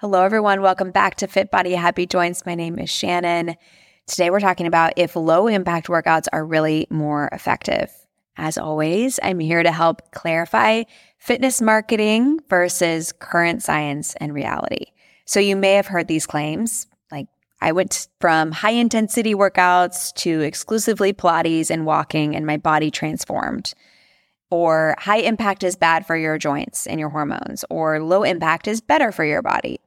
Hello, everyone. Welcome back to Fit Body Happy Joints. My name is Shannon. Today, we're talking about if low impact workouts are really more effective. As always, I'm here to help clarify fitness marketing versus current science and reality. So, you may have heard these claims like, I went from high intensity workouts to exclusively Pilates and walking, and my body transformed or high impact is bad for your joints and your hormones, or low impact is better for your body.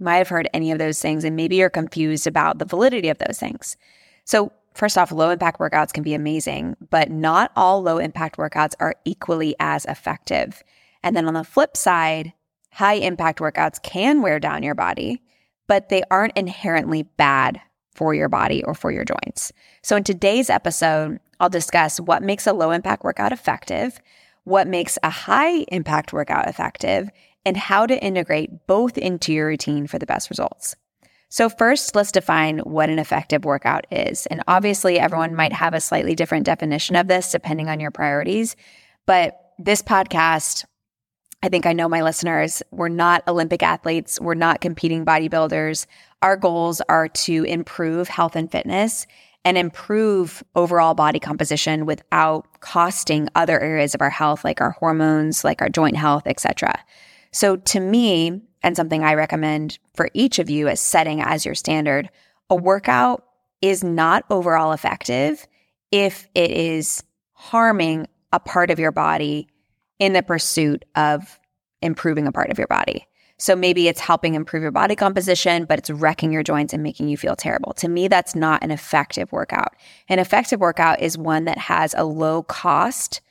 You might have heard any of those things, and maybe you're confused about the validity of those things. So, first off, low impact workouts can be amazing, but not all low impact workouts are equally as effective. And then on the flip side, high impact workouts can wear down your body, but they aren't inherently bad for your body or for your joints. So, in today's episode, I'll discuss what makes a low impact workout effective, what makes a high impact workout effective, and how to integrate both into your routine for the best results. So, first, let's define what an effective workout is. And obviously, everyone might have a slightly different definition of this depending on your priorities. But this podcast, I think I know my listeners, we're not Olympic athletes, we're not competing bodybuilders. Our goals are to improve health and fitness and improve overall body composition without costing other areas of our health like our hormones, like our joint health, etc. So to me, and something I recommend for each of you as setting as your standard, a workout is not overall effective if it is harming a part of your body in the pursuit of improving a part of your body. So maybe it's helping improve your body composition, but it's wrecking your joints and making you feel terrible. To me, that's not an effective workout. An effective workout is one that has a low cost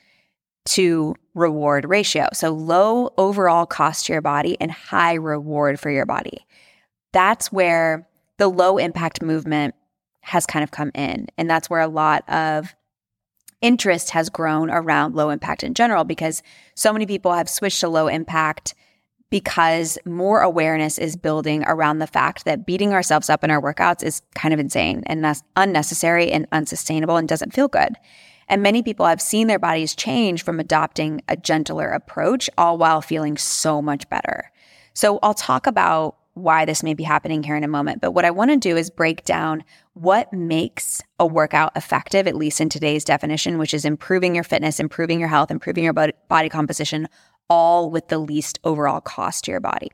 to reward ratio. So low overall cost to your body and high reward for your body. That's where the low impact movement has kind of come in. And that's where a lot of interest has grown around low impact in general because so many people have switched to low impact because more awareness is building around the fact that beating ourselves up in our workouts is kind of insane and that's unnecessary and unsustainable and doesn't feel good. And many people have seen their bodies change from adopting a gentler approach, all while feeling so much better. So I'll talk about why this may be happening here in a moment. But what I want to do is break down what makes a workout effective, at least in today's definition, which is improving your fitness, improving your health, improving your body composition, all with the least overall cost to your body.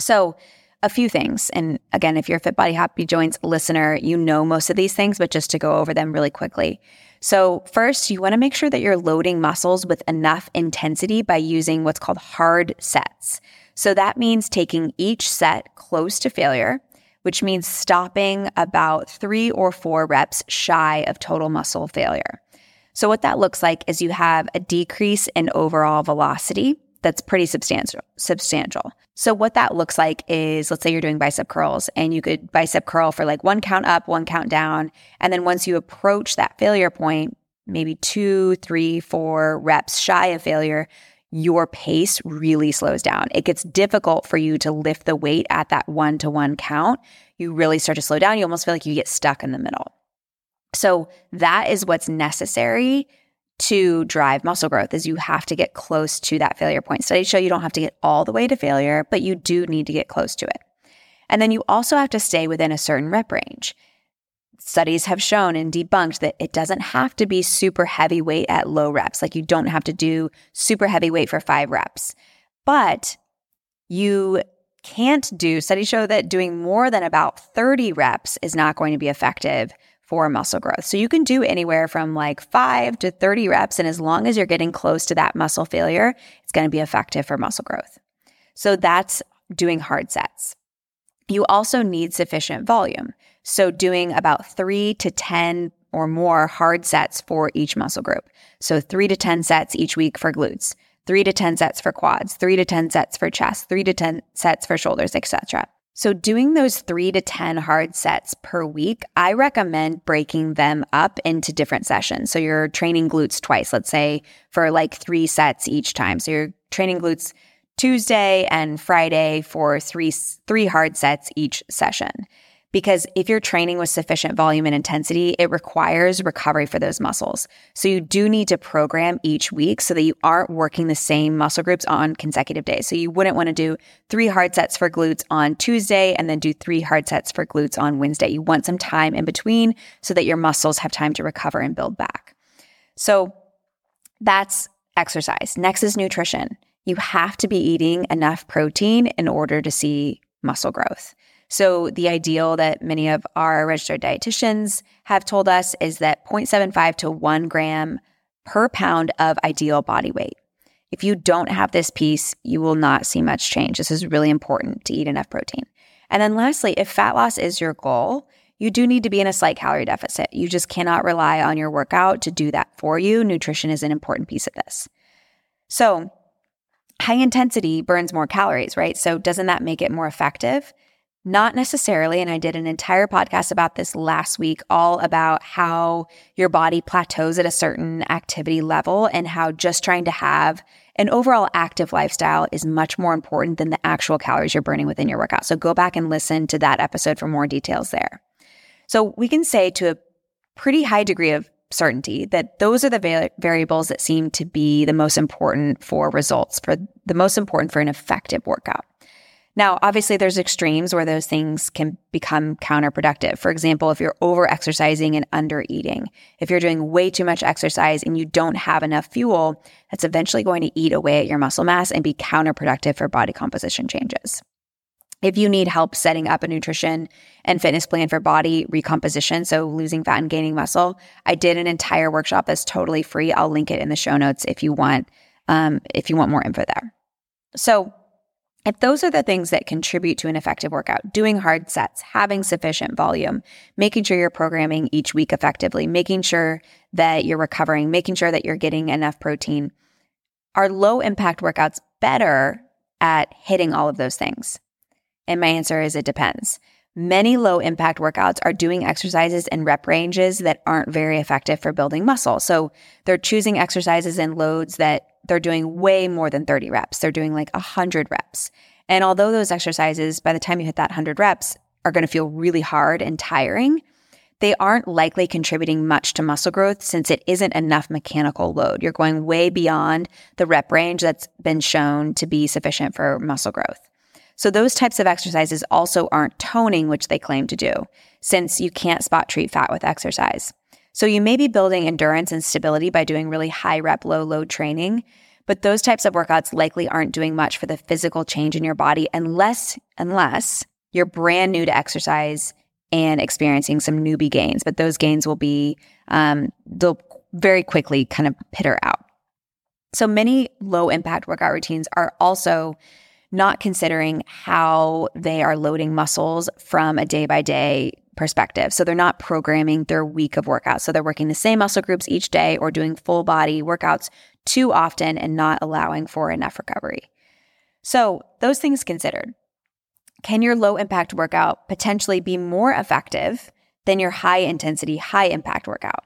So, a few things. And again, if you're a Fit Body Happy Joints listener, you know most of these things, but just to go over them really quickly. So, first, you want to make sure that you're loading muscles with enough intensity by using what's called hard sets. So, that means taking each set close to failure, which means stopping about three or four reps shy of total muscle failure. So, what that looks like is you have a decrease in overall velocity that's pretty substantial substantial. So what that looks like is let's say you're doing bicep curls and you could bicep curl for like one count up, one count down. And then once you approach that failure point, maybe two, three, four reps shy of failure, your pace really slows down. It gets difficult for you to lift the weight at that one to one count. You really start to slow down. You almost feel like you get stuck in the middle. So that is what's necessary to drive muscle growth is you have to get close to that failure point. Studies show you don't have to get all the way to failure, but you do need to get close to it. And then you also have to stay within a certain rep range. Studies have shown and debunked that it doesn't have to be super heavy weight at low reps. Like you don't have to do super heavy weight for five reps, but you can't do studies show that doing more than about 30 reps is not going to be effective for muscle growth. So you can do anywhere from like five to 30 reps. And as long as you're getting close to that muscle failure, it's going to be effective for muscle growth. So that's doing hard sets. You also need sufficient volume. So doing about three to 10 or more hard sets for each muscle group. So three to 10 sets each week for glutes, three to 10 sets for quads, three to 10 sets for chest, three to 10 sets for shoulders, etc. So, doing those three to 10 hard sets per week, I recommend breaking them up into different sessions. So, you're training glutes twice, let's say for like three sets each time. So, you're training glutes Tuesday and Friday for three, three hard sets each session. Because if you're training with sufficient volume and intensity, it requires recovery for those muscles. So you do need to program each week so that you aren't working the same muscle groups on consecutive days. So you wouldn't want to do three hard sets for glutes on Tuesday and then do three hard sets for glutes on Wednesday. You want some time in between so that your muscles have time to recover and build back. So that's exercise. Next is nutrition. You have to be eating enough protein in order to see muscle growth. So the ideal that many of our registered dietitians have told us is that 0.75 to 1 gram per pound of ideal body weight. If you don't have this piece, you will not see much change. This is really important to eat enough protein. And then lastly, if fat loss is your goal, you do need to be in a slight calorie deficit. You just cannot rely on your workout to do that for you. Nutrition is an important piece of this. So, high intensity burns more calories, right? So, doesn't that make it more effective? Not necessarily. And I did an entire podcast about this last week, all about how your body plateaus at a certain activity level and how just trying to have an overall active lifestyle is much more important than the actual calories you're burning within your workout. So go back and listen to that episode for more details there. So we can say to a pretty high degree of certainty that those are the va- variables that seem to be the most important for results, for the most important for an effective workout. Now, obviously, there's extremes where those things can become counterproductive. For example, if you're over exercising and under eating, if you're doing way too much exercise and you don't have enough fuel, that's eventually going to eat away at your muscle mass and be counterproductive for body composition changes. If you need help setting up a nutrition and fitness plan for body recomposition, so losing fat and gaining muscle, I did an entire workshop that's totally free. I'll link it in the show notes if you want um, if you want more info there. So, if those are the things that contribute to an effective workout, doing hard sets, having sufficient volume, making sure you're programming each week effectively, making sure that you're recovering, making sure that you're getting enough protein, are low impact workouts better at hitting all of those things? And my answer is it depends. Many low impact workouts are doing exercises in rep ranges that aren't very effective for building muscle. So they're choosing exercises and loads that they're doing way more than 30 reps. They're doing like 100 reps. And although those exercises, by the time you hit that 100 reps, are going to feel really hard and tiring, they aren't likely contributing much to muscle growth since it isn't enough mechanical load. You're going way beyond the rep range that's been shown to be sufficient for muscle growth. So those types of exercises also aren't toning, which they claim to do, since you can't spot treat fat with exercise. So you may be building endurance and stability by doing really high rep, low load training, but those types of workouts likely aren't doing much for the physical change in your body unless, unless you're brand new to exercise and experiencing some newbie gains. But those gains will be, um, they'll very quickly kind of pitter out. So many low impact workout routines are also not considering how they are loading muscles from a day by day perspective. So they're not programming their week of workouts. So they're working the same muscle groups each day or doing full body workouts too often and not allowing for enough recovery. So, those things considered. Can your low impact workout potentially be more effective than your high intensity, high impact workout?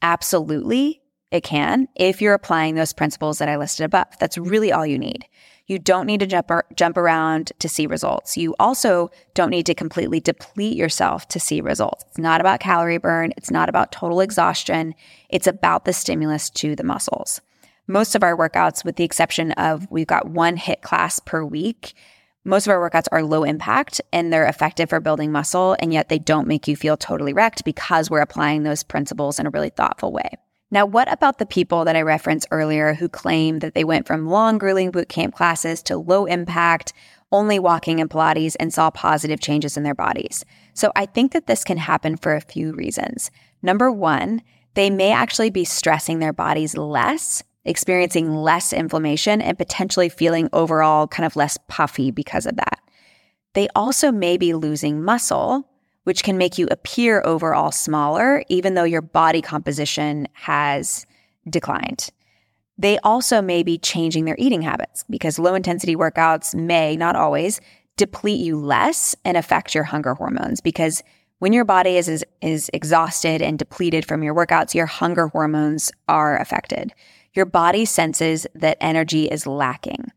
Absolutely, it can if you're applying those principles that I listed above. That's really all you need. You don't need to jump, jump around to see results. You also don't need to completely deplete yourself to see results. It's not about calorie burn. It's not about total exhaustion. It's about the stimulus to the muscles. Most of our workouts, with the exception of we've got one HIIT class per week, most of our workouts are low impact and they're effective for building muscle, and yet they don't make you feel totally wrecked because we're applying those principles in a really thoughtful way. Now, what about the people that I referenced earlier who claim that they went from long, grueling boot camp classes to low impact, only walking and Pilates and saw positive changes in their bodies? So I think that this can happen for a few reasons. Number one, they may actually be stressing their bodies less, experiencing less inflammation, and potentially feeling overall kind of less puffy because of that. They also may be losing muscle which can make you appear overall smaller, even though your body composition has declined. They also may be changing their eating habits because low intensity workouts may, not always, deplete you less and affect your hunger hormones because when your body is, is, is exhausted and depleted from your workouts, your hunger hormones are affected. Your body senses that energy is lacking.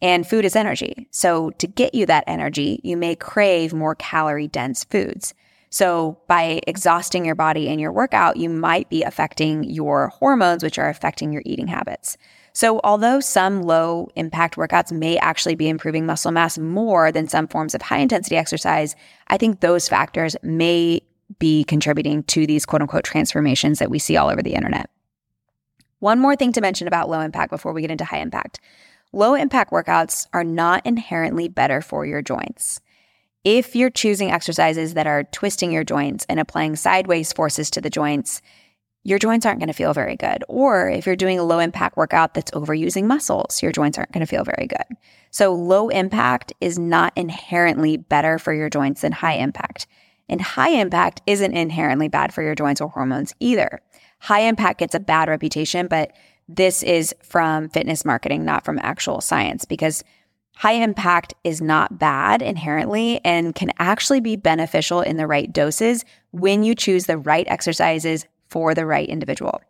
And food is energy. So to get you that energy, you may crave more calorie dense foods. So by exhausting your body in your workout, you might be affecting your hormones, which are affecting your eating habits. So although some low impact workouts may actually be improving muscle mass more than some forms of high intensity exercise, I think those factors may be contributing to these quote unquote transformations that we see all over the internet. One more thing to mention about low impact before we get into high impact. Low impact workouts are not inherently better for your joints. If you're choosing exercises that are twisting your joints and applying sideways forces to the joints, your joints aren't going to feel very good. Or if you're doing a low impact workout that's overusing muscles, your joints aren't going to feel very good. So low impact is not inherently better for your joints than high impact. And high impact isn't inherently bad for your joints or hormones either. High impact gets a bad reputation, but this is from fitness marketing, not from actual science, because high impact is not bad inherently and can actually be beneficial in the right doses when you choose the right exercises for the right individual.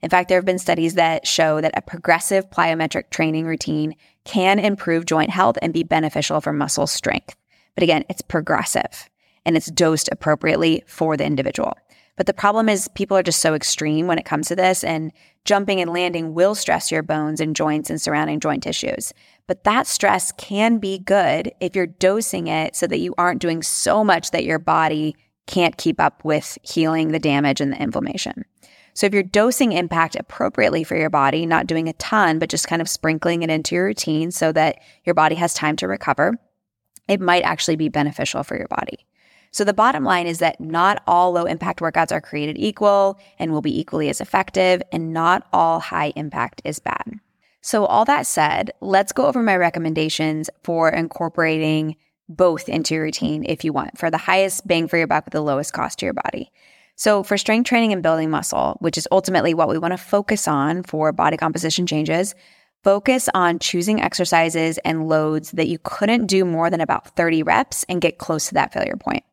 In fact, there have been studies that show that a progressive plyometric training routine can improve joint health and be beneficial for muscle strength. But again, it's progressive and it's dosed appropriately for the individual. But the problem is people are just so extreme when it comes to this and jumping and landing will stress your bones and joints and surrounding joint tissues. But that stress can be good if you're dosing it so that you aren't doing so much that your body can't keep up with healing the damage and the inflammation. So if you're dosing impact appropriately for your body, not doing a ton, but just kind of sprinkling it into your routine so that your body has time to recover, it might actually be beneficial for your body. So the bottom line is that not all low impact workouts are created equal and will be equally as effective, and not all high impact is bad. So, all that said, let's go over my recommendations for incorporating both into your routine if you want for the highest bang for your buck with the lowest cost to your body. So, for strength training and building muscle, which is ultimately what we want to focus on for body composition changes, focus on choosing exercises and loads that you couldn't do more than about 30 reps and get close to that failure point.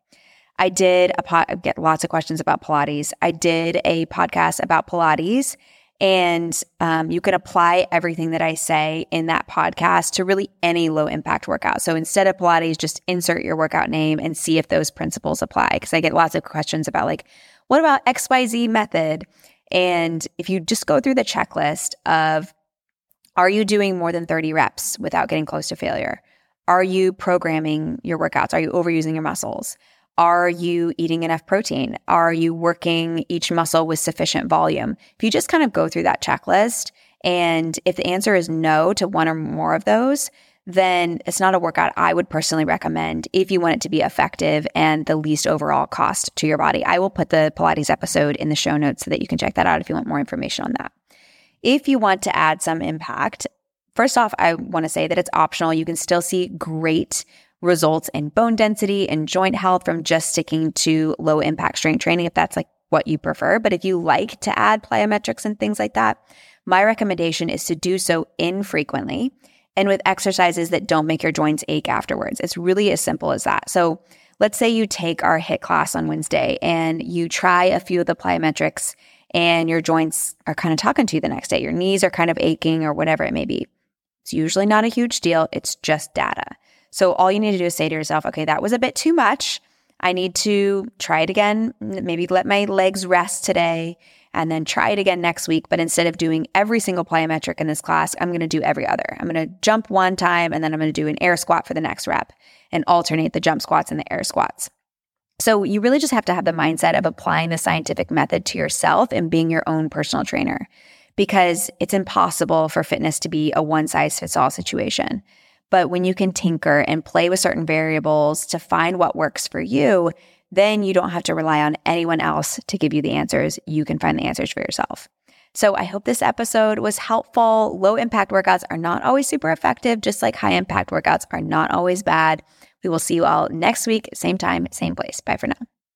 I did a pot, get lots of questions about Pilates. I did a podcast about Pilates and um, you can apply everything that I say in that podcast to really any low impact workout. So instead of Pilates, just insert your workout name and see if those principles apply. Cause I get lots of questions about like, what about XYZ method? And if you just go through the checklist of, are you doing more than 30 reps without getting close to failure? Are you programming your workouts? Are you overusing your muscles? Are you eating enough protein? Are you working each muscle with sufficient volume? If you just kind of go through that checklist, and if the answer is no to one or more of those, then it's not a workout I would personally recommend if you want it to be effective and the least overall cost to your body. I will put the Pilates episode in the show notes so that you can check that out if you want more information on that. If you want to add some impact, first off, I want to say that it's optional. You can still see great results in bone density and joint health from just sticking to low impact strength training if that's like what you prefer. But if you like to add plyometrics and things like that, my recommendation is to do so infrequently and with exercises that don't make your joints ache afterwards. It's really as simple as that. So let's say you take our HIIT class on Wednesday and you try a few of the plyometrics and your joints are kind of talking to you the next day. Your knees are kind of aching or whatever it may be. It's usually not a huge deal. It's just data. So all you need to do is say to yourself, okay, that was a bit too much. I need to try it again. Maybe let my legs rest today and then try it again next week. But instead of doing every single plyometric in this class, I'm going to do every other. I'm going to jump one time and then I'm going to do an air squat for the next rep and alternate the jump squats and the air squats. So you really just have to have the mindset of applying the scientific method to yourself and being your own personal trainer because it's impossible for fitness to be a one size fits all situation. But when you can tinker and play with certain variables to find what works for you, then you don't have to rely on anyone else to give you the answers. You can find the answers for yourself. So I hope this episode was helpful. Low impact workouts are not always super effective, just like high impact workouts are not always bad. We will see you all next week, same time, same place. Bye for now.